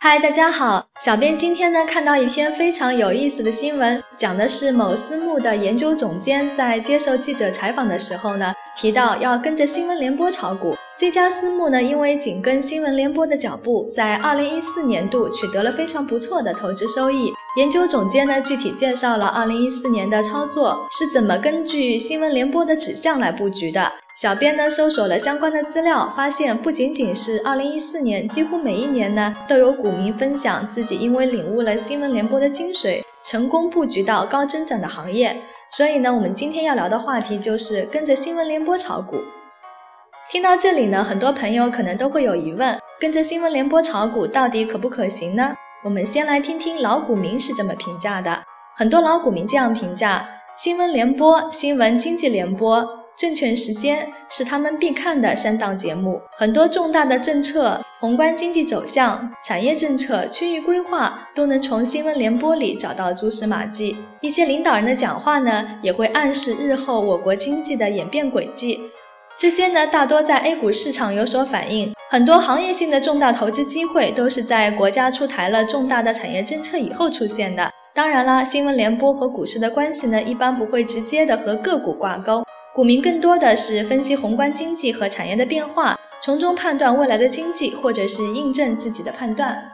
嗨，大家好，小编今天呢看到一篇非常有意思的新闻，讲的是某私募的研究总监在接受记者采访的时候呢，提到要跟着新闻联播炒股。这家私募呢，因为紧跟新闻联播的脚步，在二零一四年度取得了非常不错的投资收益。研究总监呢具体介绍了二零一四年的操作是怎么根据新闻联播的指向来布局的。小编呢搜索了相关的资料，发现不仅仅是二零一四年，几乎每一年呢都有股民分享自己因为领悟了新闻联播的精髓，成功布局到高增长的行业。所以呢，我们今天要聊的话题就是跟着新闻联播炒股。听到这里呢，很多朋友可能都会有疑问：跟着新闻联播炒股到底可不可行呢？我们先来听听老股民是怎么评价的。很多老股民这样评价：新闻联播、新闻经济联播。证券时间是他们必看的三档节目，很多重大的政策、宏观经济走向、产业政策、区域规划都能从新闻联播里找到蛛丝马迹。一些领导人的讲话呢，也会暗示日后我国经济的演变轨迹。这些呢，大多在 A 股市场有所反映。很多行业性的重大投资机会都是在国家出台了重大的产业政策以后出现的。当然啦，新闻联播和股市的关系呢，一般不会直接的和个股挂钩。股民更多的是分析宏观经济和产业的变化，从中判断未来的经济，或者是印证自己的判断。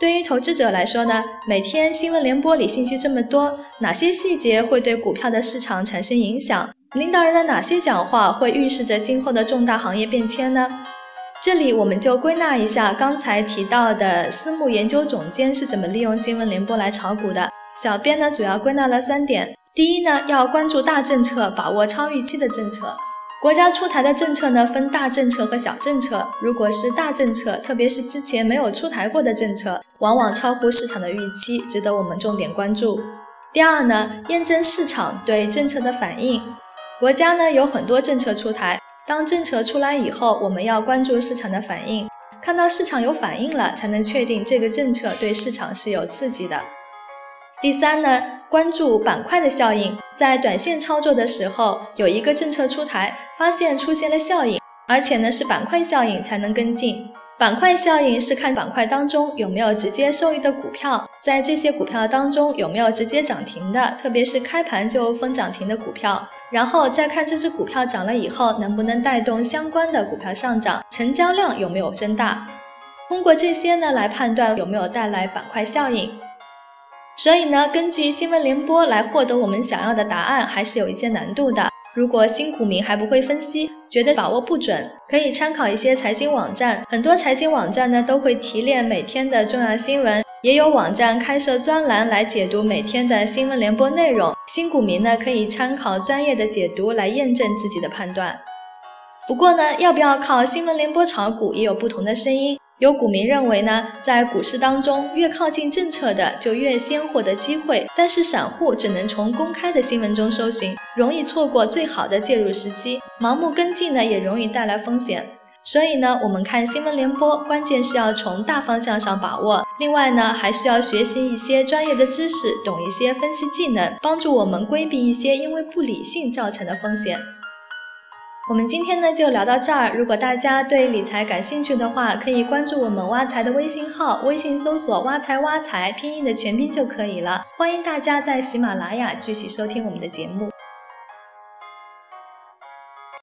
对于投资者来说呢，每天新闻联播里信息这么多，哪些细节会对股票的市场产生影响？领导人的哪些讲话会预示着今后的重大行业变迁呢？这里我们就归纳一下刚才提到的私募研究总监是怎么利用新闻联播来炒股的。小编呢主要归纳了三点。第一呢，要关注大政策，把握超预期的政策。国家出台的政策呢，分大政策和小政策。如果是大政策，特别是之前没有出台过的政策，往往超乎市场的预期，值得我们重点关注。第二呢，验证市场对政策的反应。国家呢有很多政策出台，当政策出来以后，我们要关注市场的反应，看到市场有反应了，才能确定这个政策对市场是有刺激的。第三呢，关注板块的效应，在短线操作的时候，有一个政策出台，发现出现了效应，而且呢是板块效应才能跟进。板块效应是看板块当中有没有直接受益的股票，在这些股票当中有没有直接涨停的，特别是开盘就封涨停的股票，然后再看这只股票涨了以后能不能带动相关的股票上涨，成交量有没有增大，通过这些呢来判断有没有带来板块效应。所以呢，根据新闻联播来获得我们想要的答案，还是有一些难度的。如果新股民还不会分析，觉得把握不准，可以参考一些财经网站。很多财经网站呢都会提炼每天的重要新闻，也有网站开设专栏来解读每天的新闻联播内容。新股民呢可以参考专业的解读来验证自己的判断。不过呢，要不要靠新闻联播炒股，也有不同的声音。有股民认为呢，在股市当中，越靠近政策的就越先获得机会，但是散户只能从公开的新闻中搜寻，容易错过最好的介入时机，盲目跟进呢也容易带来风险。所以呢，我们看新闻联播，关键是要从大方向上把握，另外呢，还需要学习一些专业的知识，懂一些分析技能，帮助我们规避一些因为不理性造成的风险。我们今天呢就聊到这儿。如果大家对理财感兴趣的话，可以关注我们挖财的微信号，微信搜索“挖财挖财”拼音的全拼就可以了。欢迎大家在喜马拉雅继续收听我们的节目。